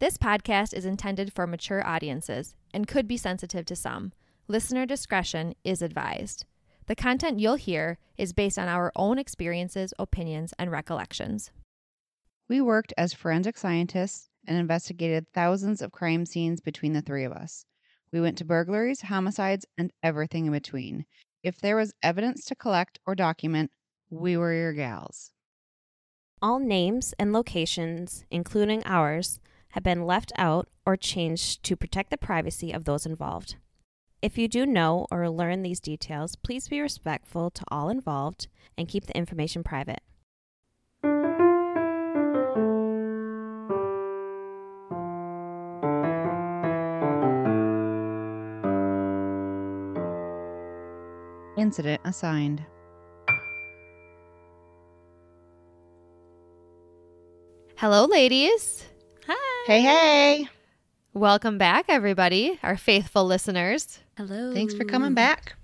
This podcast is intended for mature audiences and could be sensitive to some. Listener discretion is advised. The content you'll hear is based on our own experiences, opinions, and recollections. We worked as forensic scientists and investigated thousands of crime scenes between the three of us. We went to burglaries, homicides, and everything in between. If there was evidence to collect or document, we were your gals. All names and locations, including ours, have been left out or changed to protect the privacy of those involved. If you do know or learn these details, please be respectful to all involved and keep the information private. Incident assigned. Hello, ladies. Hi. Hey, hey. Welcome back, everybody, our faithful listeners. Hello. Thanks for coming back.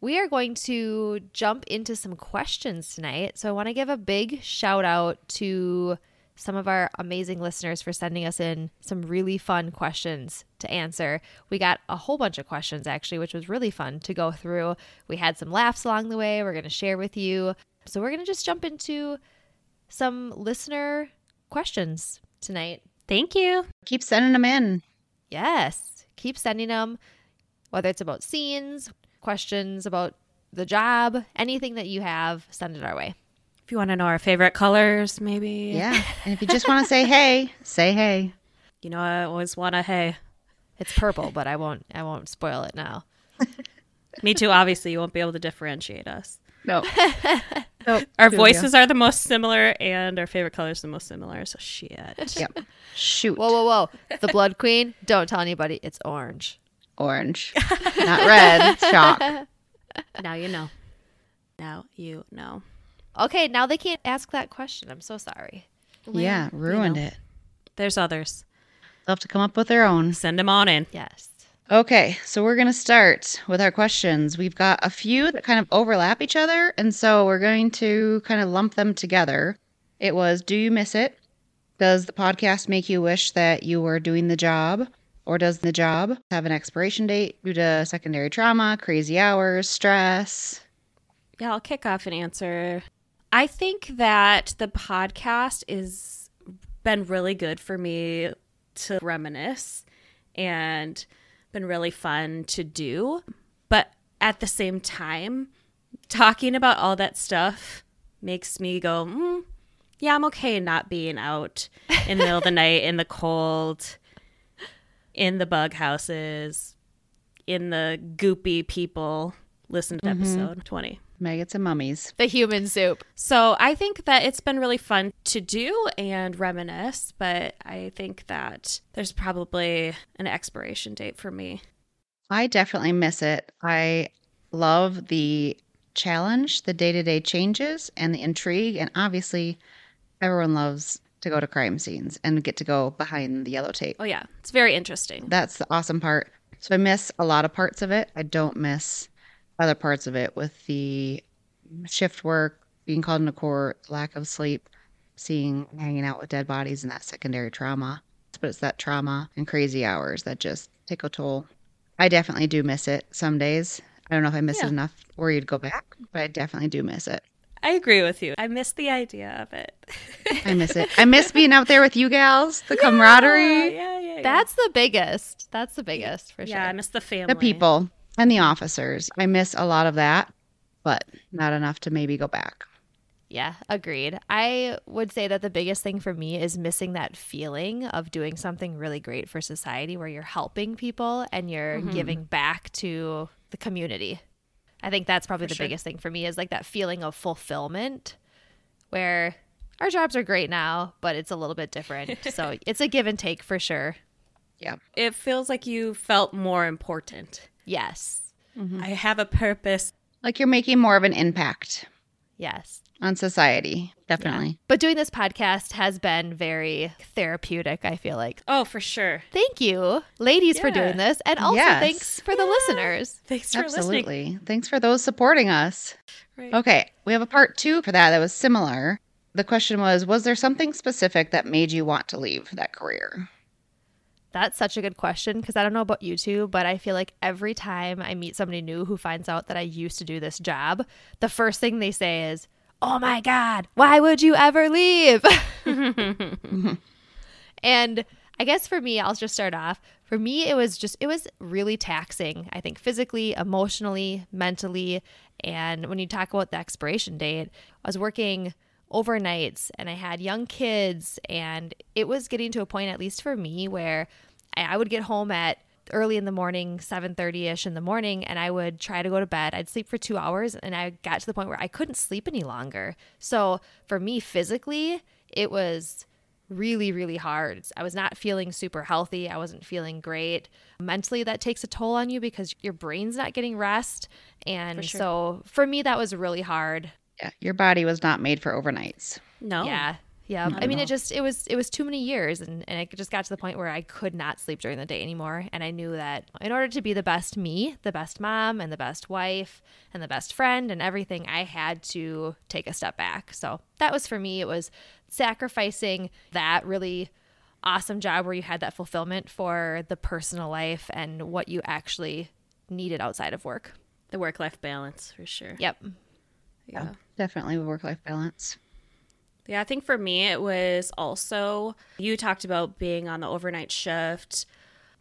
We are going to jump into some questions tonight. So I want to give a big shout out to some of our amazing listeners for sending us in some really fun questions to answer. We got a whole bunch of questions actually, which was really fun to go through. We had some laughs along the way. We're going to share with you. So we're going to just jump into some listener questions tonight. Thank you. Keep sending them in. Yes. Keep sending them, whether it's about scenes, questions about the job, anything that you have, send it our way. If you want to know our favorite colors, maybe. Yeah. and if you just want to say hey, say hey. You know, I always want to, hey. It's purple, but I won't I won't spoil it now. Me too. Obviously, you won't be able to differentiate us. No. nope. Our Two voices are the most similar, and our favorite colors the most similar. So shit. Yep. Shoot. Whoa, whoa, whoa. The Blood Queen, don't tell anybody it's orange. Orange. Not red. Shock. now you know. Now you know. Okay, now they can't ask that question. I'm so sorry. Yeah, ruined know. it. There's others. They'll have to come up with their own. Send them on in. Yes. Okay, so we're going to start with our questions. We've got a few that kind of overlap each other, and so we're going to kind of lump them together. It was Do you miss it? Does the podcast make you wish that you were doing the job? Or does the job have an expiration date due to secondary trauma, crazy hours, stress? Yeah, I'll kick off and answer. I think that the podcast is been really good for me to reminisce and been really fun to do. But at the same time, talking about all that stuff makes me go, mm, yeah, I'm okay not being out in the middle of the night in the cold, in the bug houses, in the goopy people. Listen to episode 20. Maggots and mummies. The human soup. So I think that it's been really fun to do and reminisce, but I think that there's probably an expiration date for me. I definitely miss it. I love the challenge, the day to day changes, and the intrigue. And obviously, everyone loves to go to crime scenes and get to go behind the yellow tape. Oh, yeah. It's very interesting. That's the awesome part. So I miss a lot of parts of it. I don't miss other parts of it with the shift work, being called into court, lack of sleep, seeing hanging out with dead bodies and that secondary trauma. But it's that trauma and crazy hours that just take a toll. I definitely do miss it some days. I don't know if I miss Yeah. it enough where you'd go back, but I definitely do miss it. I agree with you. I miss the idea of it. I miss it. I miss being out there with you gals, the camaraderie, Yeah, yeah, yeah. That's the biggest. That's the biggest for sure. yeah, I miss the family. the people, and the officers. I miss a lot of that, but not enough to maybe go back. Yeah, agreed. I would say that the biggest thing for me is missing that feeling of doing something really great for society where you're helping people and you're mm-hmm. giving back to the community. I think that's probably the sure. biggest thing for me is like that feeling of fulfillment where our jobs are great now, but it's a little bit different. so it's a give and take for sure. Yeah. It feels like you felt more important. Yes. Mm-hmm. I have a purpose. Like you're making more of an impact Yes. on society. Definitely. But doing this podcast has been very therapeutic, I feel like. Oh, for sure. Thank you, ladies, for doing this. And also Yes. thanks for the listeners. Thanks for listening. Absolutely. Thanks for those supporting us. Right. Okay, we have a part two for that that was similar. The question was Was there something specific that made you want to leave that career? That's such a good question because I don't know about you two, but I feel like every time I meet somebody new who finds out that I used to do this job, the first thing they say is, Oh my God, why would you ever leave? and I guess for me, I'll just start off. For me, it was just, it was really taxing, I think, physically, emotionally, mentally. And when you talk about the expiration date, I was working overnights and I had young kids. And it was getting to a point, at least for me, where I would get home at early in the morning 7.30ish in the morning and i would try to go to bed. I'd sleep for two hours and i got to the point where i couldn't sleep any longer. So for me physically it was really really hard. I was not feeling super healthy. I wasn't feeling great. Mentally that takes a toll on you because your brain's not getting rest. And For sure. so for me that was really hard Yeah, your body was not made for overnights. No. yeah. Yeah. Not I mean, at it just, it was, it was too many years and, and it just got to the point where I could not sleep during the day anymore. And I knew that in order to be the best me, the best mom and the best wife and the best friend and everything, I had to take a step back. So that was for me, it was sacrificing that really awesome job where you had that fulfillment for the personal life and what you actually needed outside of work. The work life balance for sure. Yep. Yeah. Definitely work life balance. Yeah, I think for me, it was also, you talked about being on the overnight shift,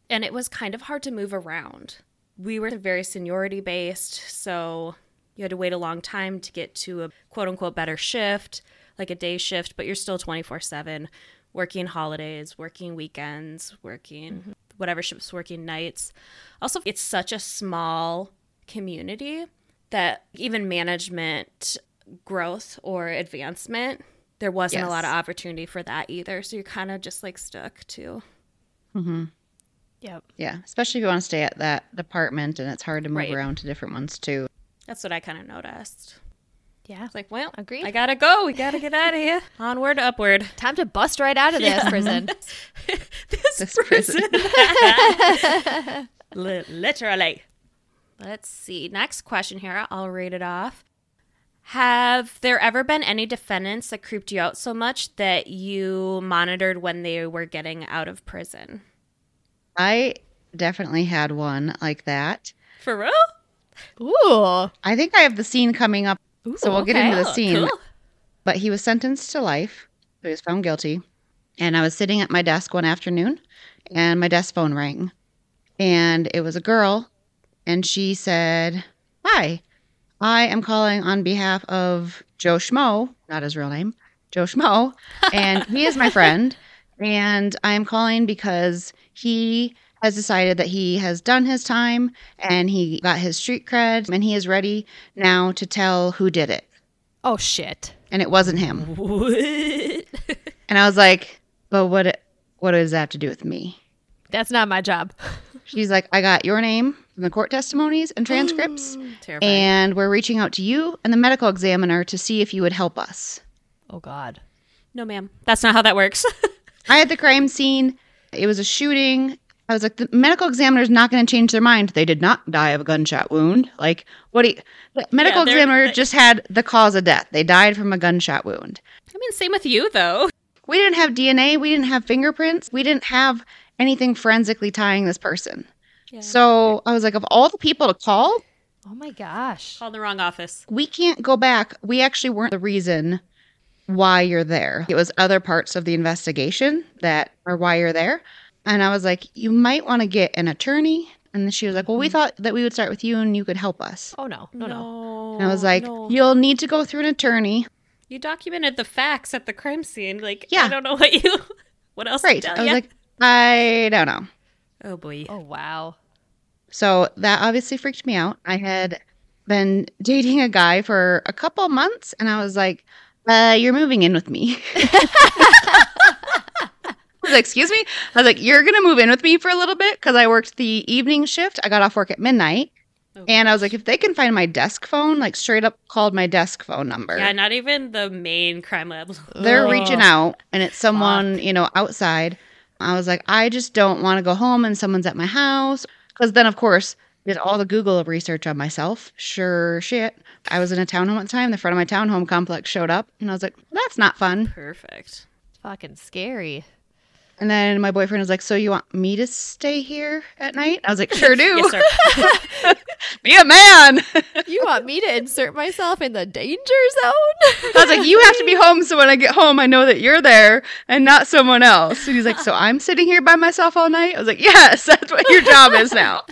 and it was kind of hard to move around. We were very seniority based, so you had to wait a long time to get to a quote unquote better shift, like a day shift, but you're still 24 7 working holidays, working weekends, working mm-hmm. whatever shifts, working nights. Also, it's such a small community that even management growth or advancement there wasn't a lot of opportunity for that either so you're kind of just like stuck to hmm Yep. Yeah, especially if you want to stay at that department and it's hard to move Right. around to different ones too. that's what i kind of noticed Yeah. it's like well Agreed. i gotta go we gotta get out of here onward upward Time to bust right out of this Yeah. prison. this, This prison Li- literally let's see next question here i'll read it off have there ever been any defendants that creeped you out so much that you monitored when they were getting out of prison I definitely had one like that. for real Ooh. I think I have the scene coming up, so we'll get into the Oh, scene. cool. But he was sentenced to life. He was found guilty. And I was sitting at my desk one afternoon and my desk phone rang. And it was a girl. And she said, Hi, I am calling on behalf of Joe Schmo, not his real name, Joe Schmo. And he is my friend. And I am calling because he has decided that he has done his time and he got his street cred and he is ready now to tell who did it. Oh shit. And it wasn't him. What? And I was like, but what what does that have to do with me? That's not my job. She's like, I got your name from the court testimonies and transcripts, Terrifying. and we're reaching out to you and the medical examiner to see if you would help us. Oh god. no, ma'am. That's not how that works. I had the crime scene. It was a shooting. I was like, the medical examiner's not going to change their mind. They did not die of a gunshot wound. Like, what do you, the medical they're- examiner they- just had the cause of death. They died from a gunshot wound. I mean, same with you, though. We didn't have DNA. We didn't have fingerprints. We didn't have anything forensically tying this person. So I was like, of all the people to call, Oh my gosh. Called the wrong office. we can't go back. We actually weren't the reason why you're there. It was other parts of the investigation that are why you're there. And I was like, you might want to get an attorney. And she was like, well, we mm-hmm. thought that we would start with you and you could help us. Oh no. No no. And I was like, no. you'll need to go through an attorney. You documented the facts at the crime scene. Like, Yeah. I don't know what you, what else Right. to tell I was ya. like, I don't know. oh boy. Oh wow. So that obviously freaked me out. I had been dating a guy for a couple months and I was like, uh, you're moving in with me. I was like, excuse me? I was like, you're going to move in with me for a little bit because I worked the evening shift. I got off work at midnight. Oh, And I was like, if they can find my desk phone, like straight up called my desk phone number. Yeah, not even the main crime lab. They're Ugh. reaching out and it's someone, you know, outside. I was like, I just don't want to go home and someone's at my house. Because then, of course, did all the Google research on myself. Sure shit. I was in a townhome at the time. The front of my townhome complex showed up. And I was like, that's not fun. Perfect. It's fucking scary. And then my boyfriend was like, So you want me to stay here at night? I was like, Sure do. Yes, sir. Be a man. You want me to insert myself in the danger zone? I was like, You have to be home so when I get home, I know that you're there and not someone else. And he's like, So I'm sitting here by myself all night? I was like, Yes, that's what your job is now.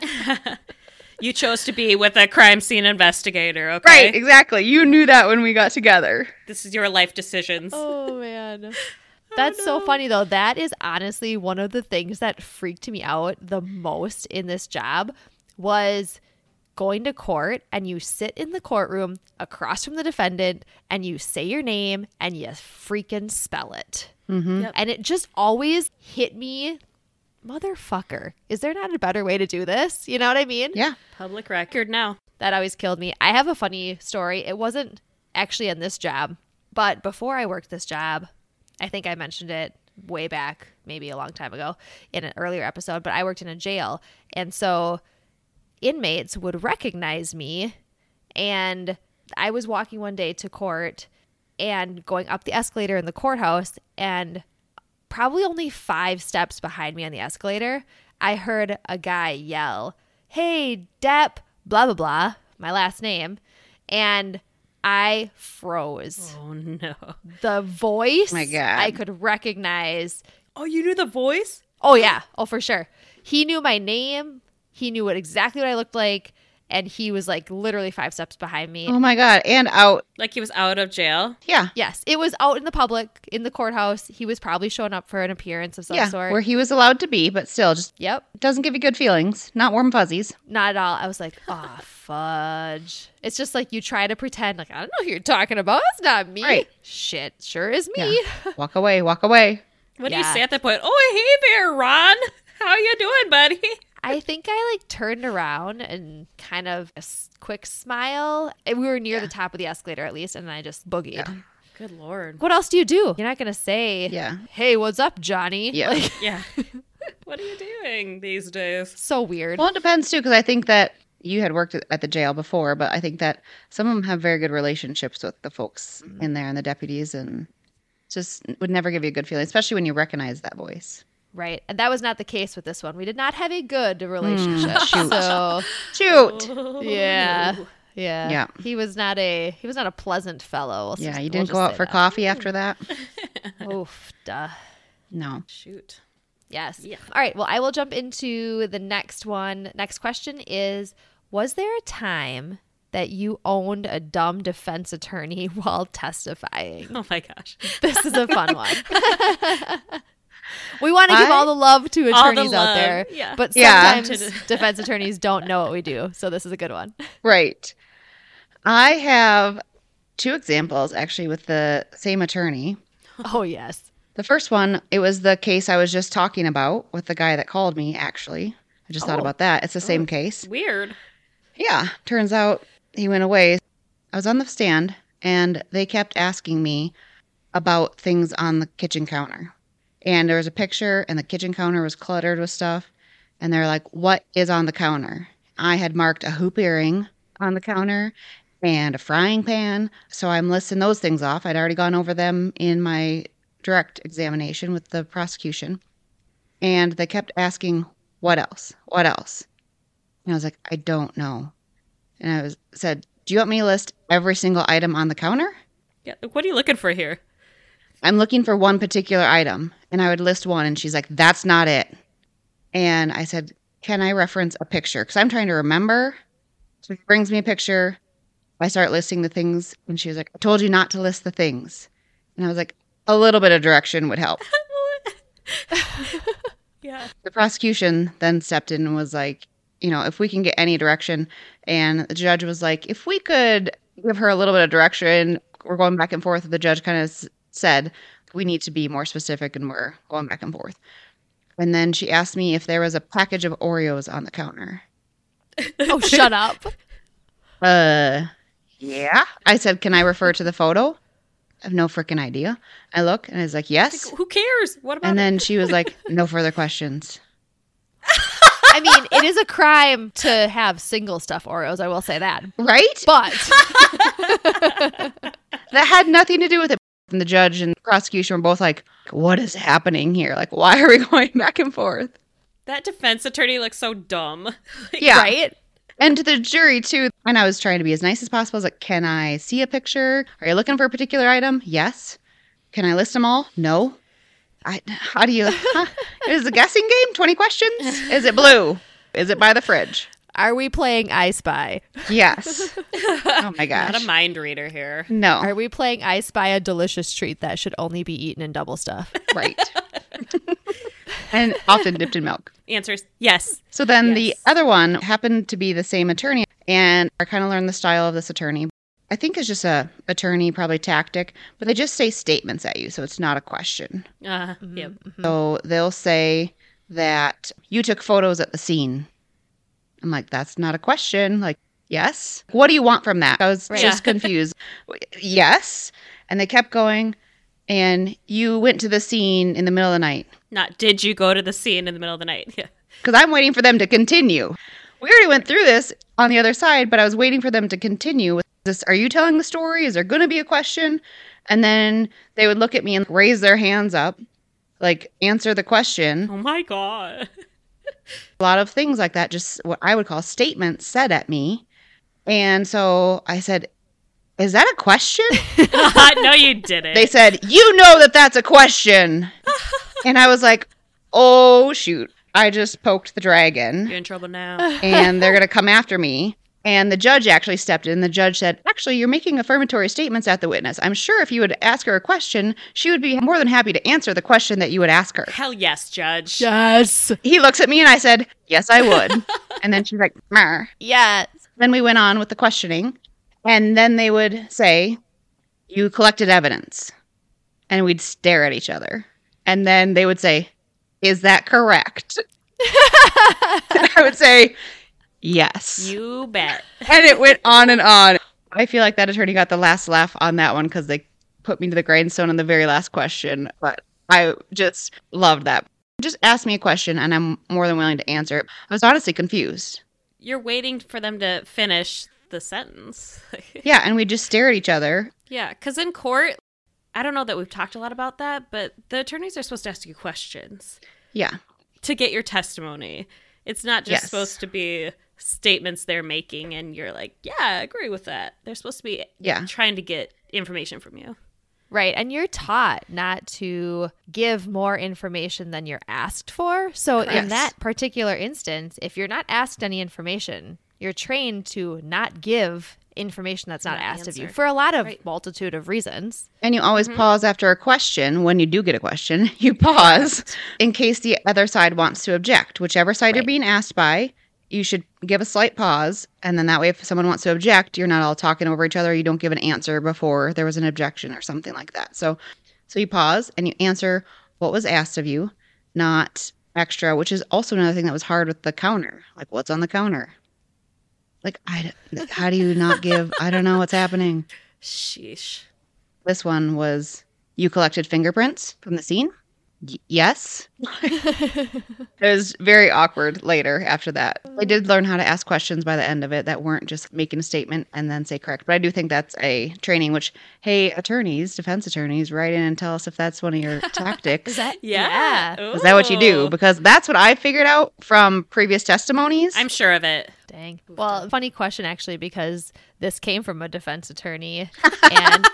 you chose to be with a crime scene investigator, okay? Right, exactly. You knew that when we got together. This is your life decisions. Oh man. That's so funny though. That is honestly one of the things that freaked me out the most in this job was going to court and you sit in the courtroom across from the defendant and you say your name and you freaking spell it. Mm-hmm. Yep. And it just always hit me, motherfucker. Is there not a better way to do this? You know what I mean? Yeah. Public record now. That always killed me. I have a funny story. It wasn't actually in this job, but before I worked this job, I think I mentioned it way back, maybe a long time ago in an earlier episode, but I worked in a jail. And so inmates would recognize me. And I was walking one day to court and going up the escalator in the courthouse, and probably only five steps behind me on the escalator, I heard a guy yell, Hey, Depp, blah, blah, blah, my last name. And I froze. Oh no. The voice, Oh, My God. I could recognize. Oh, you knew the voice? Oh, yeah. Oh, for sure. He knew my name. He knew what exactly what I looked like. And he was like literally five steps behind me. Oh my God. And out. Like he was out of jail? Yeah. Yes, it was out in the public in the courthouse. He was probably showing up for an appearance of some yeah. sort. Where he was allowed to be, but still just yep, doesn't give you good feelings. Not warm fuzzies. not at all. I was like, oh, fudge. It's just like you try to pretend like I don't know who you're talking about. It's not me. Right. Shit, sure is me. Walk away. Walk away. What do you say at that point? Oh, hey there, Ron. How you doing, buddy? I think I like turned around and kind of a quick smile. And We were near the top of the escalator at least, and then I just boogied. Yeah. Good lord. What else do you do? You're not gonna say, Yeah. "Hey, what's up, Johnny?" Yeah. Like, Yeah. what are you doing these days? so weird. Well, it depends too, because I think that you had worked at- at the jail before, but I think that some of them have very good relationships with the folks mm-hmm. in there and the deputies, and just would never give you a good feeling, especially when you recognize that voice. Right. And that was not the case with this one. We did not have a good mm. relationship. shoot. so Shoot. yeah. Yeah. Yeah. He was not a he was not a pleasant fellow. We'll Yeah, just- you didn't just go out for that. coffee after mm. that. Oof, duh. No. Shoot. Yes. Yeah. All right. Well, I will jump into the next one. Next question is Was there a time that you owned a dumb defense attorney while testifying? Oh my gosh. This is a fun one. We want to give I- all the love to All the attorneys out there, yeah. but Yeah. sometimes defense attorneys don't know what we do. So this is a good one. Right. I have two examples actually with the same attorney. Oh yes. The first one, it was the case I was just talking about with the guy that called me, actually. I just thought Oh. about that. It's the same oh, case. Weird. Yeah. Turns out he went away. I was on the stand and they kept asking me about things on the kitchen counter. And there was a picture and the kitchen counter was cluttered with stuff. And they're like, What is on the counter? I had marked a hoop earring on the counter and a frying pan. So I'm listing those things off. I'd already gone over them in my direct examination with the prosecution. And they kept asking, What else? What else? And I was like, I don't know. And I was said, Do you want me to list every single item on the counter? Yeah. What are you looking for here? I'm looking for one particular item. And I would list one. And she's like, That's not it. And I said, Can I reference a picture? Because I'm trying to remember. So she brings me a picture. I start listing the things. And she was like, I told you not to list the things. And I was like, A little bit of direction would help. yeah. the prosecution then stepped in and was like, you know, if we can get any direction. And the judge was like, if we could give her a little bit of direction, we're going back and forth. The judge kind of said, we need to be more specific and we're going back and forth. And then she asked me if there was a package of Oreos on the counter. Oh, shut up. Uh, yeah. I said, can I refer to the photo? I have no freaking idea. I look and I was like, yes. Who cares? What about And it? then she was like, no further questions. I mean, it is a crime to have single stuff Oreos. I will say that, Right? but That had nothing to do with it. And the judge and prosecution were both like, what is happening here? Like, why are we going back and forth? That defense attorney looks so dumb. Like, Yeah. Right? And to the jury, too. And I was trying to be as nice as possible. I was like, can I see a picture? Are you looking for a particular item? Yes. Can I list them all? No. I, how do you, huh? is a guessing game? 20 questions? Is it blue? Is it by the fridge? Are we playing I Spy? Yes. Oh my gosh. Not a mind reader here. no. Are we playing I Spy a delicious treat that should only be eaten in double stuff? Right. and often dipped in milk. Answers yes. So then the other one happened to be the same attorney, and I kind of learned the style of this attorney. I think it's just a attorney probably tactic, but they just say statements at you, so it's not a question. Uh, Mm-hmm. Yep. So they'll say that you took photos at the scene. I'm like, that's not a question. Like, yes. What do you want from that? I was Right. just Yeah. confused. yes. And they kept going. And you went to the scene in the middle of the night Not did you go to the scene in the middle of the night? Yeah. because I'm waiting for them to continue. We already went through this on the other side, but I was waiting for them to continue with this. Are you telling the story? Is there going to be a question? And then they would look at me and raise their hands up, like answer the question. Oh my god. A lot of things like that, just what I would call statements said at me. And so I said, Is that a question? no, you didn't. they said, You know that that's a question. and I was like, Oh, shoot. I just poked the dragon. You're in trouble now. and they're going to come after me. And the judge actually stepped in. The judge said, Actually, you're making affirmatory statements at the witness. I'm sure if you would ask her a question, she would be more than happy to answer the question that you would ask her. Hell yes, Judge. Yes. He looks at me and I said, Yes, I would. and then she's like, Mer. Yes. Then we went on with the questioning. And then they would say, You collected evidence. And we'd stare at each other. And then they would say, Is that correct? and I would say, Yes. You bet. and it went on and on. I feel like that attorney got the last laugh on that one because they put me to the grindstone on the very last question. But I just loved that. Just ask me a question and I'm more than willing to answer it. I was honestly confused. You're waiting for them to finish the sentence. Yeah, and we just stare at each other. yeah, because in court, I don't know that we've talked a lot about that, but the attorneys are supposed to ask you questions Yeah, to get your testimony. It's not just Yes. supposed to be statements they're making and you're like, yeah, I agree with that. They're supposed to be yeah, trying to get information from you. Right. And you're taught not to give more information than you're asked for. So, in that particular instance, if you're not asked any information, you're trained to not give information that's not, Not asked of you for a lot of Right. multitude of reasons. And you always mm-hmm. pause after a question. When you do get a question, you pause in case the other side wants to object. Whichever side you're being asked by, you should give a slight pause. And then that way, if someone wants to object, you're not all talking over each other. You don't give an answer before there was an objection or something like that. So, so you pause and you answer what was asked of you, not extra, which is also another thing that was hard with the counter. Like, what's on the counter? Like, I, how do you not give? I don't know what's happening. Sheesh. This one was you collected fingerprints from the scene? Y- yes. it was very awkward later after that. I did learn how to ask questions by the end of it that weren't just making a statement and then say correct. But I do think that's a training which, hey, attorneys, defense attorneys, write in and tell us if that's one of your tactics. Is that? Yeah. Is that what you do? Because that's what I figured out from previous testimonies. I'm sure of it. Dang. Well, funny question actually, because this came from a defense attorney. And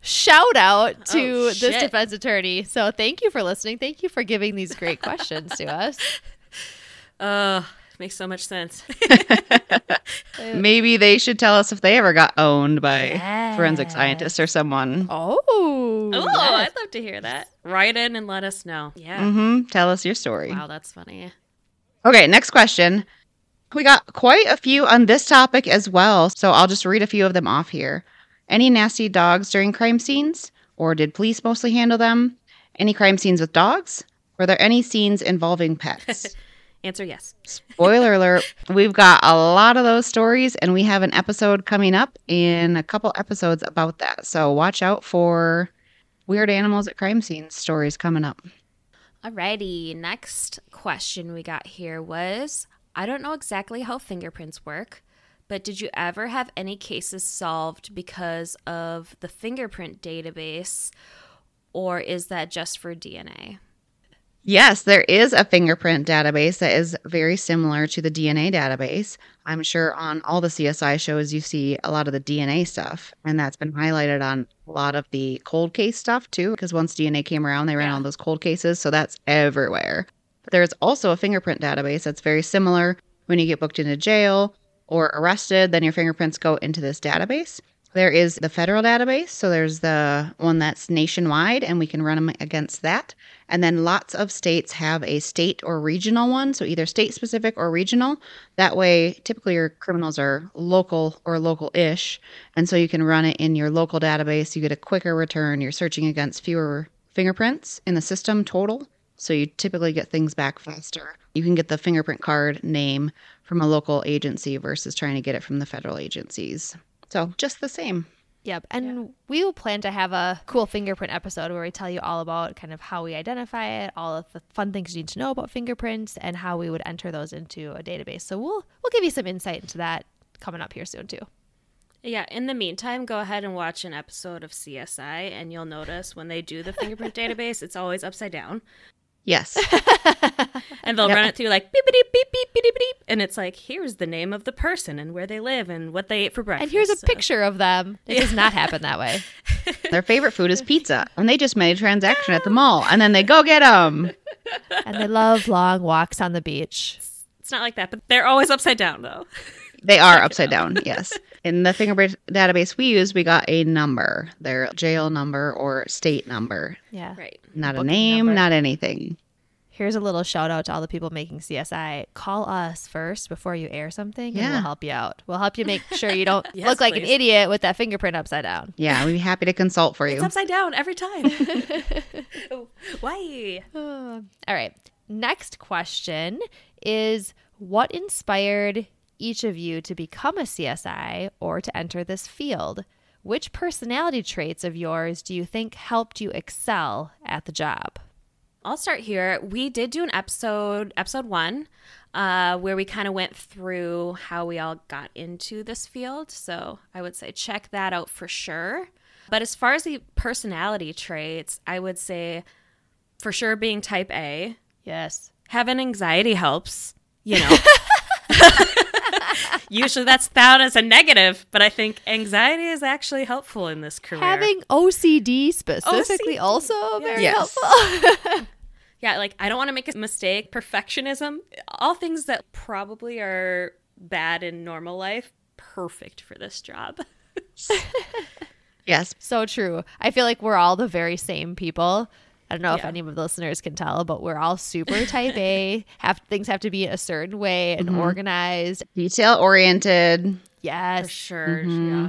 shout out to Oh, this defense attorney. So thank you for listening. Thank you for giving these great questions to us. Uh, makes so much sense. Maybe they should tell us if they ever got owned by forensic scientists or someone. Oh. Oh, yes. I'd love to hear that. Write in and let us know. Yeah. mm-hmm. Tell us your story. Wow, that's funny. Okay, next question. We got quite a few on this topic as well, so I'll just read a few of them off here. Any nasty dogs during crime scenes? Or did police mostly handle them? Any crime scenes with dogs? Were there any scenes involving pets? Answer yes. Spoiler alert, we've got a lot of those stories, and we have an episode coming up in a couple episodes about that. So watch out for weird animals at crime scenes stories coming up. Alrighty, next question we got here was I don't know exactly how fingerprints work, but did you ever have any cases solved because of the fingerprint database, or is that just for DNA? Yes, there is a fingerprint database that is very similar to the DNA database. I'm sure on all the CSI shows you see a lot of the DNA stuff, and that's been highlighted on a lot of the cold case stuff too, because once DNA came around, they ran Yeah. all those cold cases, so that's everywhere. There's also a fingerprint database that's very similar. When you get booked into jail or arrested, then your fingerprints go into this database. There is the federal database, so there's the one that's nationwide, and we can run them against that. And then lots of states have a state or regional one, so either state specific or regional. That way, typically your criminals are local or local ish. And so you can run it in your local database. You get a quicker return. You're searching against fewer fingerprints in the system total. So you typically get things back faster. You can get the fingerprint card name from a local agency versus trying to get it from the federal agencies. So just the same. Yep. And we will plan to have a cool fingerprint episode where we tell you all about kind of how we identify it, all of the fun things you need to know about fingerprints, and how we would enter those into a database. So we'll we'll give you some insight into that coming up here soon too. Yeah, in the meantime, go ahead and watch an episode of CSI, and you'll notice when they do the fingerprint database, it's always upside down. Yes. And they'll Yep. run it through like beep, beep, beep, beep, beep, beep, beep. And it's like, here's the name of the person and where they live and what they ate for breakfast. And here's a So- picture of them. It does not happen that way. Their favorite food is pizza, and they just made a transaction at the mall, and then they go get them. And they love long walks on the beach. It's not like that, but they're always upside down, though. They are upside down, yes. In the fingerprint database we use, we got a number, their jail number or state number. Yeah. Right. Not a name, number. not anything. Here's a little shout out to all the people making CSI. Call us first before you air something, and Yeah. we'll help you out. We'll help you make sure you don't Yes, look like an idiot with that fingerprint upside down. Yeah, we'd be happy to consult for you. It's you. upside down every time. Oh, Why? Uh, all right. Next question is what inspired each of you to become a CSI or to enter this field? Which personality traits of yours do you think helped you excel at the job? I'll start here. We did do an episode, episode one, uh, where we kind of went through how we all got into this field. So I would say check that out for sure. But as far as the personality traits, I would say for sure being type A, Yes. having anxiety helps, you know. Usually that's thought as a negative, but I think anxiety is actually helpful in this career. Having OCD specifically OCD, also very Yes. helpful. Yeah, like I don't want to make a mistake. Perfectionism, all things that probably are bad in normal life, perfect for this job. Yes. so true. I feel like we're all the very same people. I don't know if any of the listeners can tell, but we're all super type A. Have things have to be a certain way and Mhm. organized. Detail oriented, For Yes. sure. Mhm. Yeah.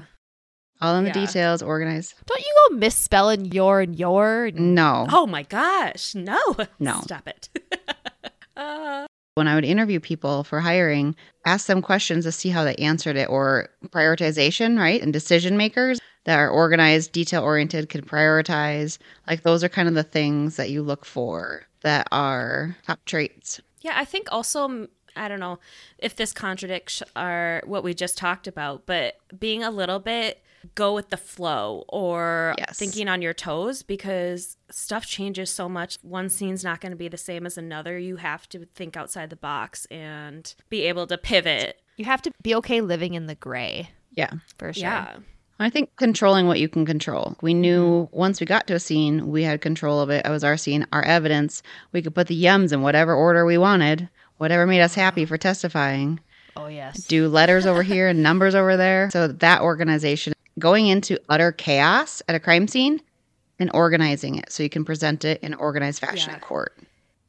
all in the Yeah. details, organized. Don't you go misspelling your and your? and- No. Oh my gosh. No. No. Stop it. uh, When I would interview people for hiring, ask them questions to see how they answered it or prioritization, right? And decision makers that are organized, detail oriented, can prioritize. Like those are kind of the things that you look for that are top traits. yeah, I think also I don't know if this contradicts our what we just talked about, but being a little bit go with the flow or Yes. thinking on your toes because stuff changes so much. One scene's not going to be the same as another. You have to think outside the box and be able to pivot. You have to be okay living in the gray Yeah. for sure. Yeah. I think controlling what you can control. We knew mm-hmm. once we got to a scene, we had control of it. It was our scene, our evidence. We could put the yums in whatever order we wanted, whatever made us happy for testifying. Oh yes. Do letters over here and numbers over there. So that organization, going into utter chaos at a crime scene and organizing it so you can present it in organized fashion Yeah. in court.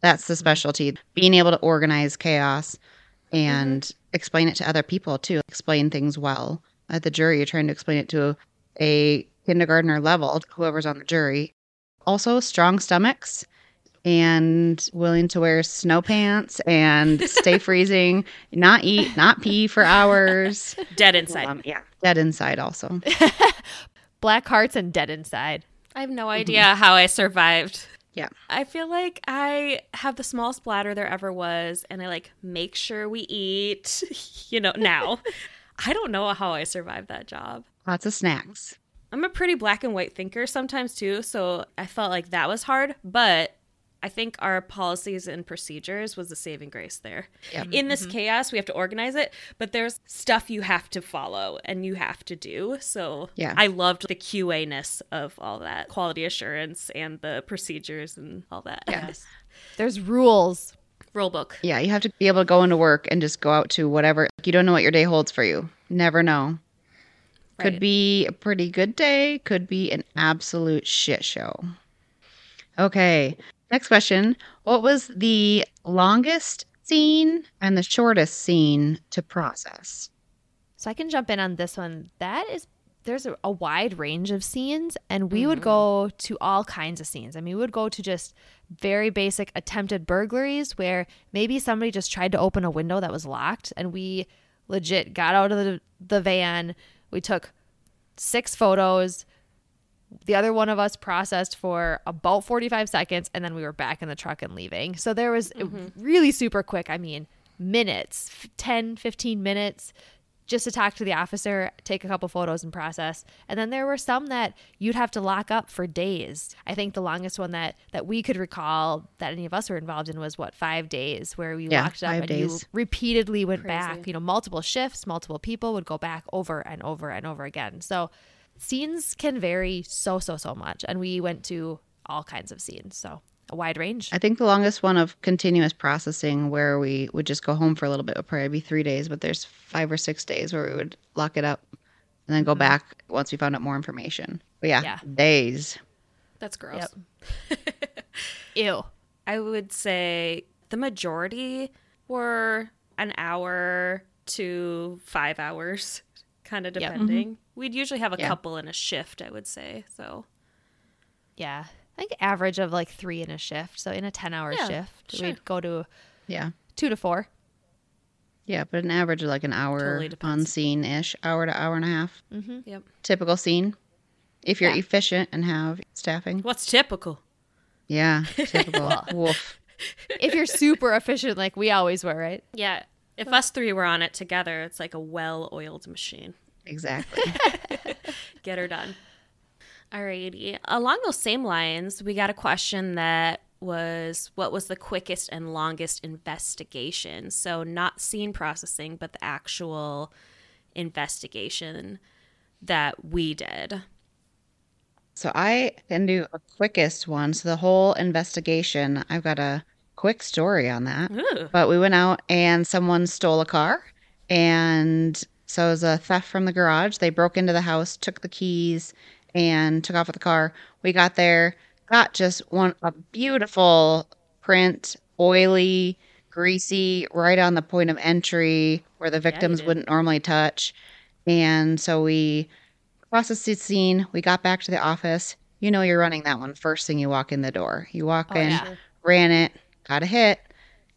That's the specialty. Being able to organize chaos mm-hmm. and explain it to other people too. Explain things well. At the jury, you're trying to explain it to a kindergartner level, whoever's on the jury. Also, strong stomachs and willing to wear snow pants and stay freezing, not eat, not pee for hours. Dead inside. Um, yeah, dead inside also. Black hearts and dead inside. I have no idea how I survived. Yeah. I feel like I have the smallest bladder there ever was, and I like make sure we eat, you know, now. I don't know how I survived that job. Lots of snacks. I'm a pretty black and white thinker sometimes too, so I felt like that was hard, but I think our policies and procedures was the saving grace there. Yep. In this mm-hmm. chaos, we have to organize it, but there's stuff you have to follow and you have to do. So Yeah. I loved the QA ness of all that quality assurance and the procedures and all that. Yes. There's rules. Rule book. Yeah, you have to be able to go into work and just go out to whatever. You don't know what your day holds for you. Never know. Could be a pretty good day, could be an absolute shit show. Okay, next question. What was the longest scene and the shortest scene to process? So I can jump in on this one. That is there's a, a wide range of scenes and we would mm-hmm. go to all kinds of scenes. I mean, we would go to just very basic attempted burglaries where maybe somebody just tried to open a window that was locked and we legit got out of the, the van. We took six photos. The other one of us processed for about 45 seconds and then we were back in the truck and leaving. So there was it really super quick. I mean, minutes, f- 10, 15 minutes just to talk to the officer, take a couple photos and process. And then there were some that you'd have to lock up for days. I think the longest one that that we could recall that any of us were involved in was what, 5 days where we Yeah, locked up five and you repeatedly went Crazy. back, you know, multiple shifts, multiple people would go back over and over and over again. So scenes can vary so so so much and we went to all kinds of scenes. So a wide range. I think the longest one of continuous processing where we would just go home for a little bit would probably be three days, but there's five or six days where we would lock it up and then go mm-hmm. back once we found out more information. But yeah, Yeah. days. That's gross. Yep. Ew. I would say the majority were an hour to five hours, kind of Yep. depending. Mm-hmm. We'd usually have a Yeah. couple in a shift, I would say. So Yeah. I think average of like 3 in a shift. So in a 10-hour Yeah, shift, sure. we'd go to Yeah. 2 to 4. Yeah, but an average of like an hour Totally on scene ish, hour to hour and a half. Mm-hmm. Yep. Typical scene. If you're Yeah. efficient and have staffing. What's typical? Yeah, typical. Woof. if you're super efficient like we always were, right? Yeah. If us three were on it together, it's like a well-oiled machine. Exactly. Get her done. Alrighty. Along those same lines, we got a question that was what was the quickest and longest investigation? So not scene processing, but the actual investigation that we did. So I can do a quickest one. So the whole investigation, I've got a quick story on that. Ooh. But we went out and someone stole a car. And so it was a theft from the garage. They broke into the house, took the keys, and took off with the car. We got there, got just one a beautiful print, oily, greasy, right on the point of entry where the victims did. wouldn't normally touch. And so we processed the scene. We got back to the office. You know, you're running that one first thing you walk in the door. You walk Oh, in, yeah. ran it, got a hit,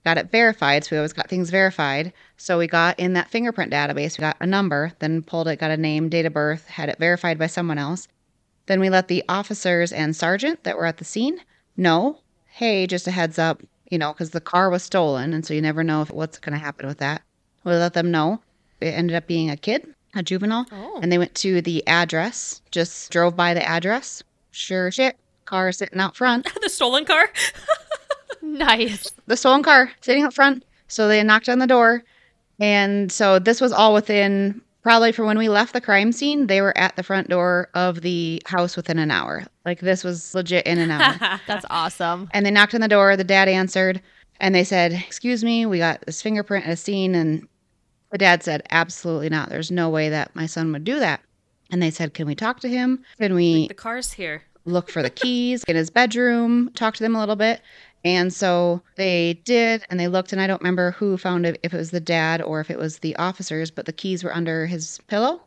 got it verified. So we always got things verified. So we got in that fingerprint database, we got a number, then pulled it, got a name, date of birth, had it verified by someone else. Then we let the officers and sergeant that were at the scene know, hey, just a heads up, you know, because the car was stolen. And so you never know if, what's going to happen with that. We let them know. It ended up being a kid, a juvenile. Oh. And they went to the address, just drove by the address. Sure shit, car sitting out front. the stolen car? Nice. the stolen car sitting out front. So they knocked on the door. And so this was all within probably from when we left the crime scene, they were at the front door of the house within an hour. Like this was legit in an hour. That's awesome. and they knocked on the door. The dad answered and they said, Excuse me, we got this fingerprint at a scene. And the dad said, Absolutely not. There's no way that my son would do that. And they said, Can we talk to him? Can we the car's here. look for the keys in his bedroom, talk to them a little bit. And so they did, and they looked, and I don't remember who found it, if it was the dad or if it was the officers, but the keys were under his pillow.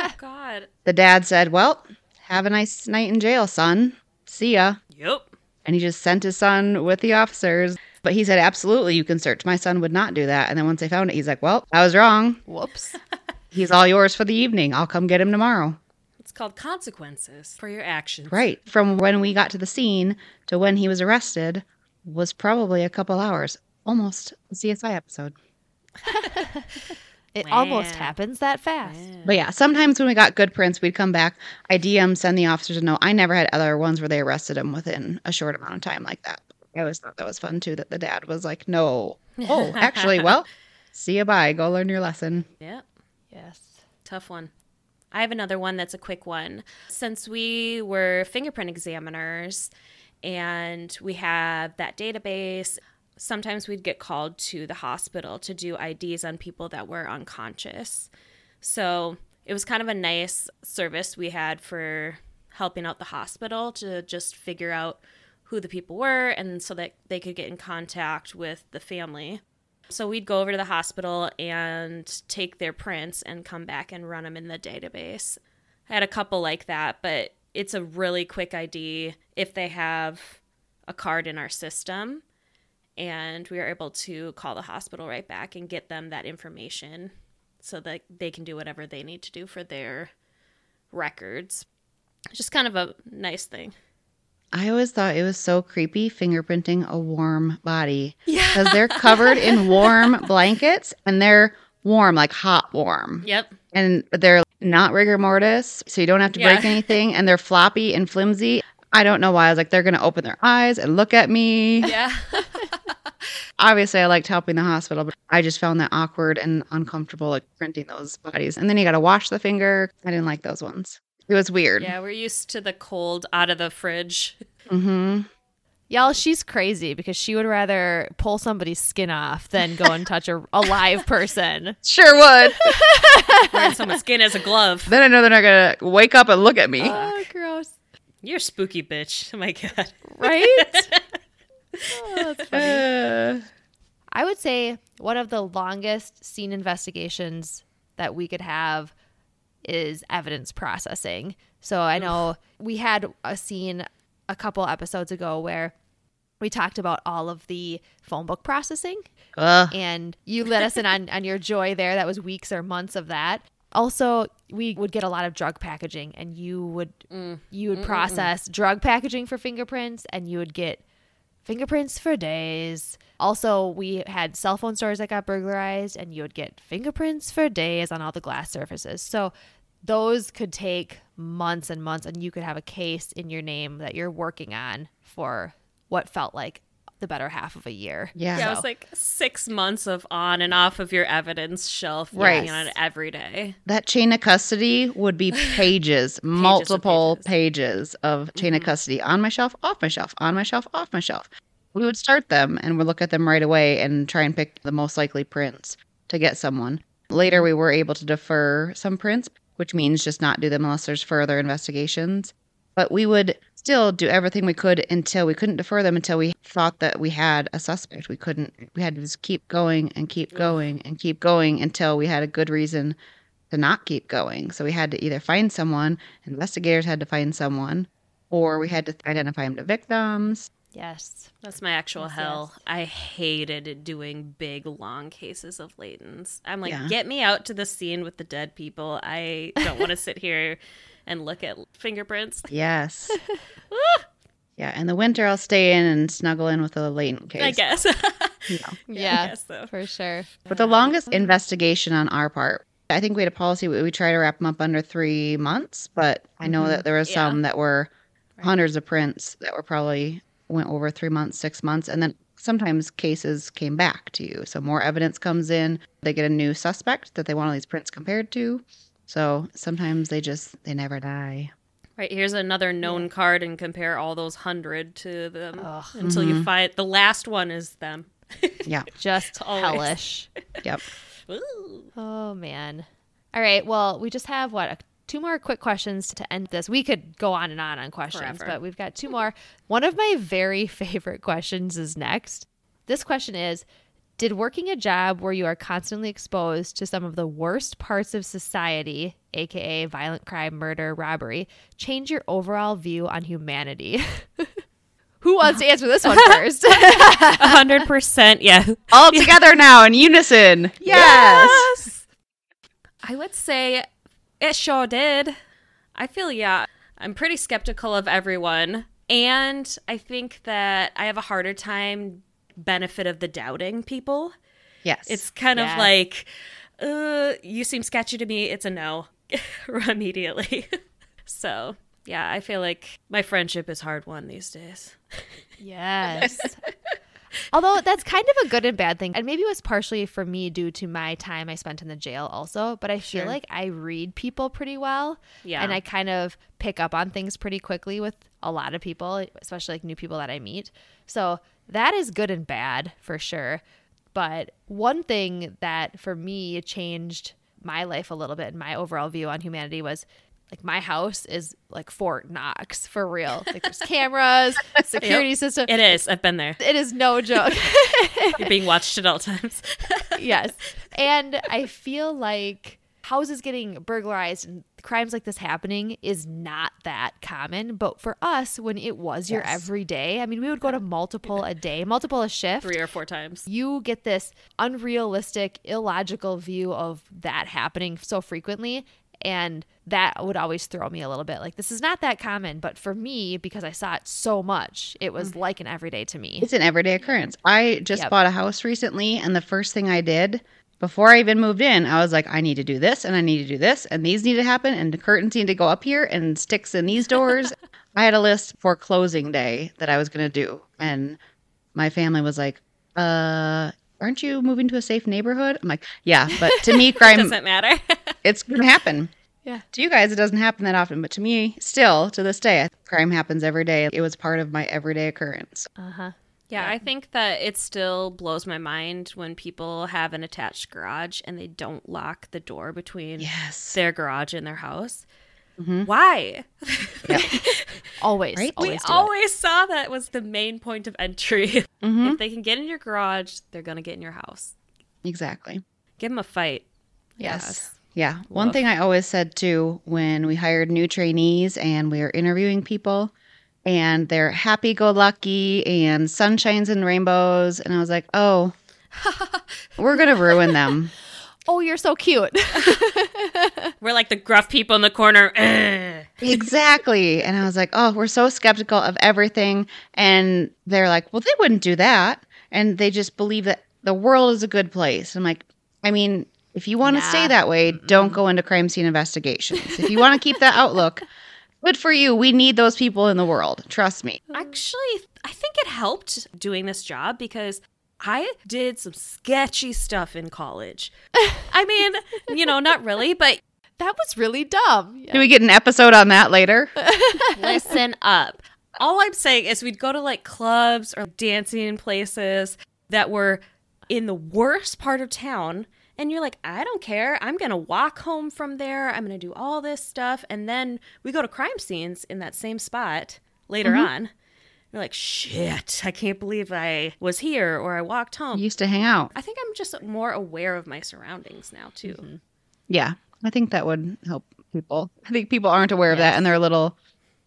Oh, God. The dad said, Well, have a nice night in jail, son. See ya. Yep. And he just sent his son with the officers. But he said, Absolutely, you can search. My son would not do that. And then once they found it, he's like, Well, I was wrong. Whoops. He's all yours for the evening. I'll come get him tomorrow. It's called consequences for your actions. Right. From when we got to the scene to when he was arrested was probably a couple hours. Almost a CSI episode. It almost happens that fast. But yeah, sometimes when we got good prints, we'd come back. I DM send the officers to know. I never had other ones where they arrested him within a short amount of time like that. I always thought that was fun too. That the dad was like, "No, oh, actually, well, see you bye. Go learn your lesson." Yep. Yes. Tough one. I have another one that's a quick one. Since we were fingerprint examiners and we have that database, sometimes we'd get called to the hospital to do IDs on people that were unconscious. So it was kind of a nice service we had for helping out the hospital to just figure out who the people were and so that they could get in contact with the family. So we'd go over to the hospital and take their prints and come back and run them in the database. I had a couple like that, but it's a really quick ID if they have a card in our system. And we are able to call the hospital right back and get them that information so that they can do whatever they need to do for their records. Just kind of a nice thing. I always thought it was so creepy fingerprinting a warm body because they're covered in warm blankets and they're warm, like hot warm, Yep. and they're not rigor mortis, so you don't have to break anything, and they're floppy and flimsy. I don't know why. I was like, they're gonna open their eyes and look at me. Yeah. Obviously, I liked helping the hospital, but I just found that awkward and uncomfortable, like printing those bodies. And then you got to wash the finger. I didn't like those ones. It was weird. yeah, we're used to the cold out of the fridge. hmm Y'all, she's crazy because she would rather pull somebody's skin off than go and touch a, a live person. Sure would. Wearing someone's skin as a glove. then I know they're not gonna wake up and look at me. Oh, gross. You're a spooky bitch. Oh my god. Right? Oh, that's funny. Uh, I would say one of the longest scene investigations that we could have is evidence processing. So I know we had a scene a couple episodes ago where we talked about all of the phone book processing ugh. and you let us in on, on your joy there. That was weeks or months of that. Also, we would get a lot of drug packaging and you would mm. you would process drug packaging for fingerprints and you would get fingerprints for days. Also, we had cell phone stores that got burglarized and you would get fingerprints for days on all the glass surfaces. So those could take months and months and you could have a case in your name that you're working on for what felt like the better half of a year. Yeah. Yeah, it was like six months of on and off of your evidence shelf, Right. working on it every day. That chain of custody would be pages, multiple pages. of chain of mm-hmm. custody on my shelf, off my shelf, on my shelf, off my shelf. We would start them and we'd look at them right away and try and pick the most likely prints to get someone. Later, we were able to defer some prints, which means just not do them unless there's further investigations. But we would still do everything we could until we couldn't defer them until we thought that we had a suspect. We couldn't, we had to just keep going and keep going and keep going until we had a good reason to not keep going. So we had to either find someone, investigators had to find someone, or we had to identify them to victims. Yes. That's my actual Yes, hell. yes. I hated doing big, long cases of latents. I'm like, Yeah. get me out to the scene with the dead people. I don't want to sit here and look at fingerprints. Yes. yeah, in the winter I'll stay in and snuggle in with a latent case. I guess. Yeah. Yeah, I guess so. for sure. But the longest investigation on our part, I think we had a policy we, we try to wrap them up under three months, but I know that mm-hmm. there were Yeah. some that were hundreds of prints that were probably went over three months, six months, and then sometimes cases came back to you. So more evidence comes in, they get a new suspect that they want all these prints compared to. So sometimes they just they never die. Right, here's another known card and compare all those hundred to them Ugh. until you mm-hmm. find the last one is them. Yeah. Just Always. hellish. Yep. Ooh. Oh man. All right. Well, we just have what two more quick questions to end this. We could go on and on on questions, Forever. but we've got two more. One of my very favorite questions is next. This question is Did working a job where you are constantly exposed to some of the worst parts of society, aka violent crime, murder, robbery, change your overall view on humanity? Who wants to answer this one first? A hundred percent, yeah. All together now in unison. Yes. I would say it sure did. I feel, yeah, I'm pretty skeptical of everyone. And I think that I have a harder time benefit of the doubting people. Yes. It's kind Yeah. of like uh, you seem sketchy to me. It's a no immediately. so, yeah, I feel like my friendship is hard won these days. Yes. Although that's kind of a good and bad thing. And maybe it was partially for me due to my time I spent in the jail also. But I feel Sure. like I read people pretty well. Yeah. And I kind of pick up on things pretty quickly with a lot of people, especially like new people that I meet. So that is good and bad for sure. But one thing that for me changed my life a little bit and my overall view on humanity was like my house is like Fort Knox for real. Like there's cameras, security system. It is. I've been there. It is no joke. You're being watched at all times. yes. And I feel like houses getting burglarized and crimes like this happening is not that common. But for us, when it was your Yes. everyday, I mean, we would go to multiple a day, multiple a shift. Three or four times. You get this unrealistic, illogical view of that happening so frequently. And that would always throw me a little bit. Like, this is not that common. But for me, because I saw it so much, it was mm-hmm. like an everyday to me. It's an everyday occurrence. I just Yep. bought a house recently, and the first thing I did before I even moved in, I was like, I need to do this, and I need to do this, and these need to happen, and the curtains need to go up here, and sticks in these doors. I had a list for closing day that I was going to do, and my family was like, "Uh, aren't you moving to a safe neighborhood?" I'm like, "Yeah, but to me, crime Doesn't matter. it's going to happen." Yeah. To you guys, it doesn't happen that often, but to me, still to this day, crime happens every day. It was part of my everyday occurrence. Uh huh. Yeah, I think that it still blows my mind when people have an attached garage and they don't lock the door between Yes. their garage and their house. Mhm. Why? Always. Right? we Always. it. saw that was the main point of entry. Mhm. If they can get in your garage, they're going to get in your house. Exactly. Give them a fight. Yes. Yeah. One thing I always said too when we hired new trainees and we were interviewing people and they're happy go lucky and sunshines and rainbows. And I was like, oh, we're going to ruin them. Oh, you're so cute. We're like the gruff people in the corner. Exactly. And I was like, oh, we're so skeptical of everything. And they're like, well, they wouldn't do that. And they just believe that the world is a good place. I'm like, I mean, if you want to Nah. stay that way, don't go into crime scene investigations. If you want to keep that outlook, good for you. We need those people in the world. Trust me. Actually, I think it helped doing this job because I did some sketchy stuff in college. I mean, you know, not really, but that was really dumb. Can we get an episode on that later? listen up. All I'm saying is we'd go to like clubs or dancing places that were in the worst part of town. And you're like, I don't care. I'm going to walk home from there. I'm going to do all this stuff. And then we go to crime scenes in that same spot later on. You're like, shit, I can't believe I was here or I walked home. used to hang out. I think I'm just more aware of my surroundings now, too. Mm-hmm. Yeah. I think that would help people. I think people aren't aware of that and they're a little,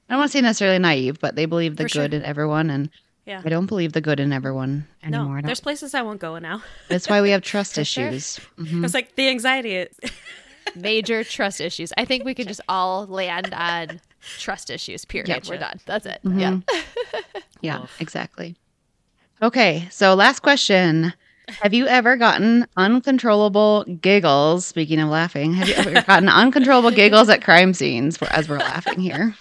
I don't want to say necessarily naive, but they believe the For sure. good in everyone. And Yeah. I don't believe the good in everyone anymore. No, there's places I won't go now. That's why we have trust sure. issues. Mhm. It's like the anxiety. Is- Major trust issues. I think we can just all land on trust issues. Period. Yep. We're done. That's it. Mhm. Yeah. Yeah, Oof. exactly. Okay, so last question. Have you ever gotten uncontrollable giggles? Speaking of laughing, have you ever gotten uncontrollable giggles at crime scenes for, as we're laughing here?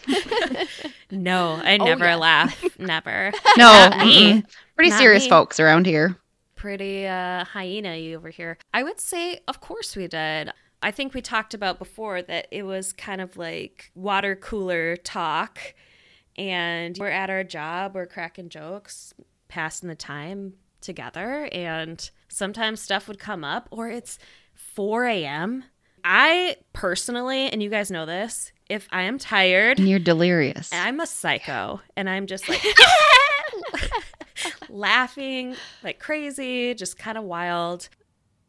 No, I Oh, never yeah. laugh. Never. No, me. pretty Not serious me. folks around here. Pretty uh, hyena you over here. I would say, of course we did. I think we talked about before that it was kind of like water cooler talk, and we're at our job, we're cracking jokes, passing the time together, and sometimes stuff would come up, or it's 4 a.m. I personally, and you guys know this, if I am tired, And you're delirious. I'm a psycho, and I'm just like laughing like crazy, just kind of wild.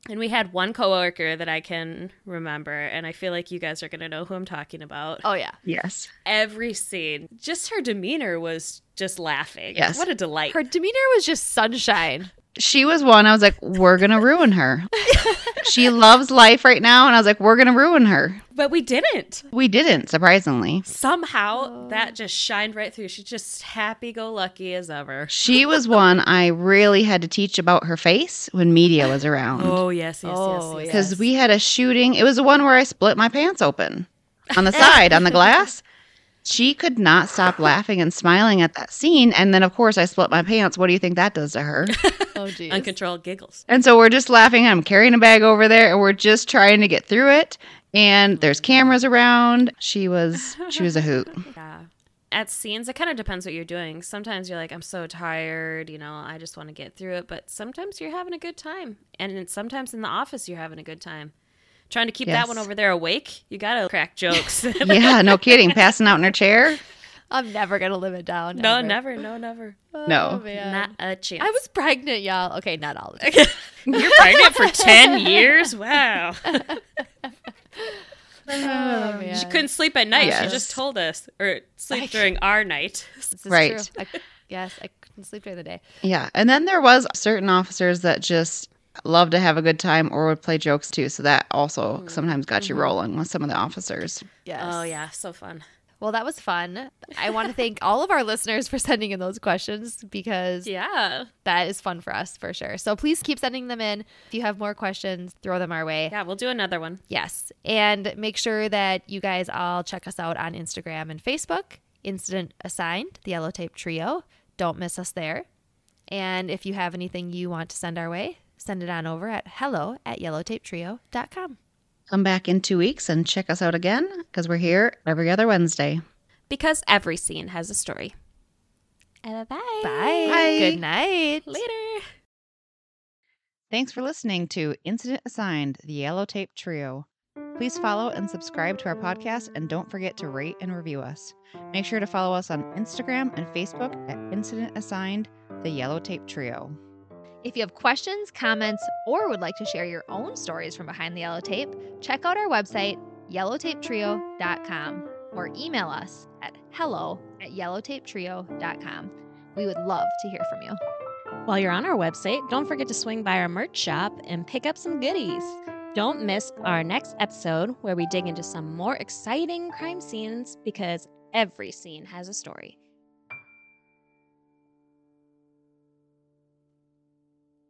And we had one coworker that I can remember, and I feel like you guys are gonna know who I'm talking about. Oh yeah. Yes. Every scene, just her demeanor was just laughing. Yes. what a delight. Her demeanor was just sunshine. She was one I was like, we're going to ruin her. she loves life right now. And I was like, we're going to ruin her. But we didn't. We didn't, surprisingly. Somehow oh. that just shined right through. She's just happy go lucky as ever. She was one I really had to teach about her face when media was around. Oh, yes, yes, Oh, yes. yes. Because we had a shooting. It was the one where I split my pants open on the side on the glass. She could not stop laughing and smiling at that scene. And then, of course, I split my pants. What do you think that does to her? Oh, geez. Uncontrolled giggles. And so we're just laughing. I'm carrying a bag over there and we're just trying to get through it. And oh, there's cameras around. She was she was a hoot. Yeah. At scenes, it kind of depends what you're doing. Sometimes you're like, I'm so tired, you know, I just want to get through it. But sometimes you're having a good time. And sometimes in the office, you're having a good time. Trying to keep that one over there awake, you got to crack jokes. Yeah, no kidding. Passing out in her chair. I'm never going to live it down. no, ever. never, no, never. Oh, no. Oh, man. Not a chance. I was pregnant, y'all. Okay, not all the time. You're pregnant for 10 years? Wow. Oh, man. She couldn't sleep at night. She just told us. Or sleep during our night. This is Right. true. I, yes, I couldn't sleep during the day. Yeah. And then there was certain officers that just love to have a good time or would play jokes too. So that also mm-hmm. sometimes got you mm-hmm. rolling with some of the officers. Yes. Oh, yeah. So fun. Well, that was fun. I want to thank all of our listeners for sending in those questions because Yeah. that is fun for us for sure. So please keep sending them in. If you have more questions, throw them our way. Yeah, we'll do another one. Yes. And make sure that you guys all check us out on Instagram and Facebook. Incident Assigned, the Yellow Tape Trio. Don't miss us there. And if you have anything you want to send our way, send it on over at hello at yellowtapetrio.com. Come back in two weeks and check us out again because we're here every other Wednesday. Because every scene has a story. Bye. Bye. Bye. Good night. Later. Thanks for listening to Incident Assigned, the Yellow Tape Trio. Please follow and subscribe to our podcast and don't forget to rate and review us. Make sure to follow us on Instagram and Facebook at Incident Assigned, the Yellow Tape Trio. If you have questions, comments, or would like to share your own stories from behind the yellow tape, check out our website, yellowtapetrio.com, or email us at hello at yellowtapetrio.com. We would love to hear from you. While you're on our website, don't forget to swing by our merch shop and pick up some goodies. Don't miss our next episode where we dig into some more exciting crime scenes because every scene has a story.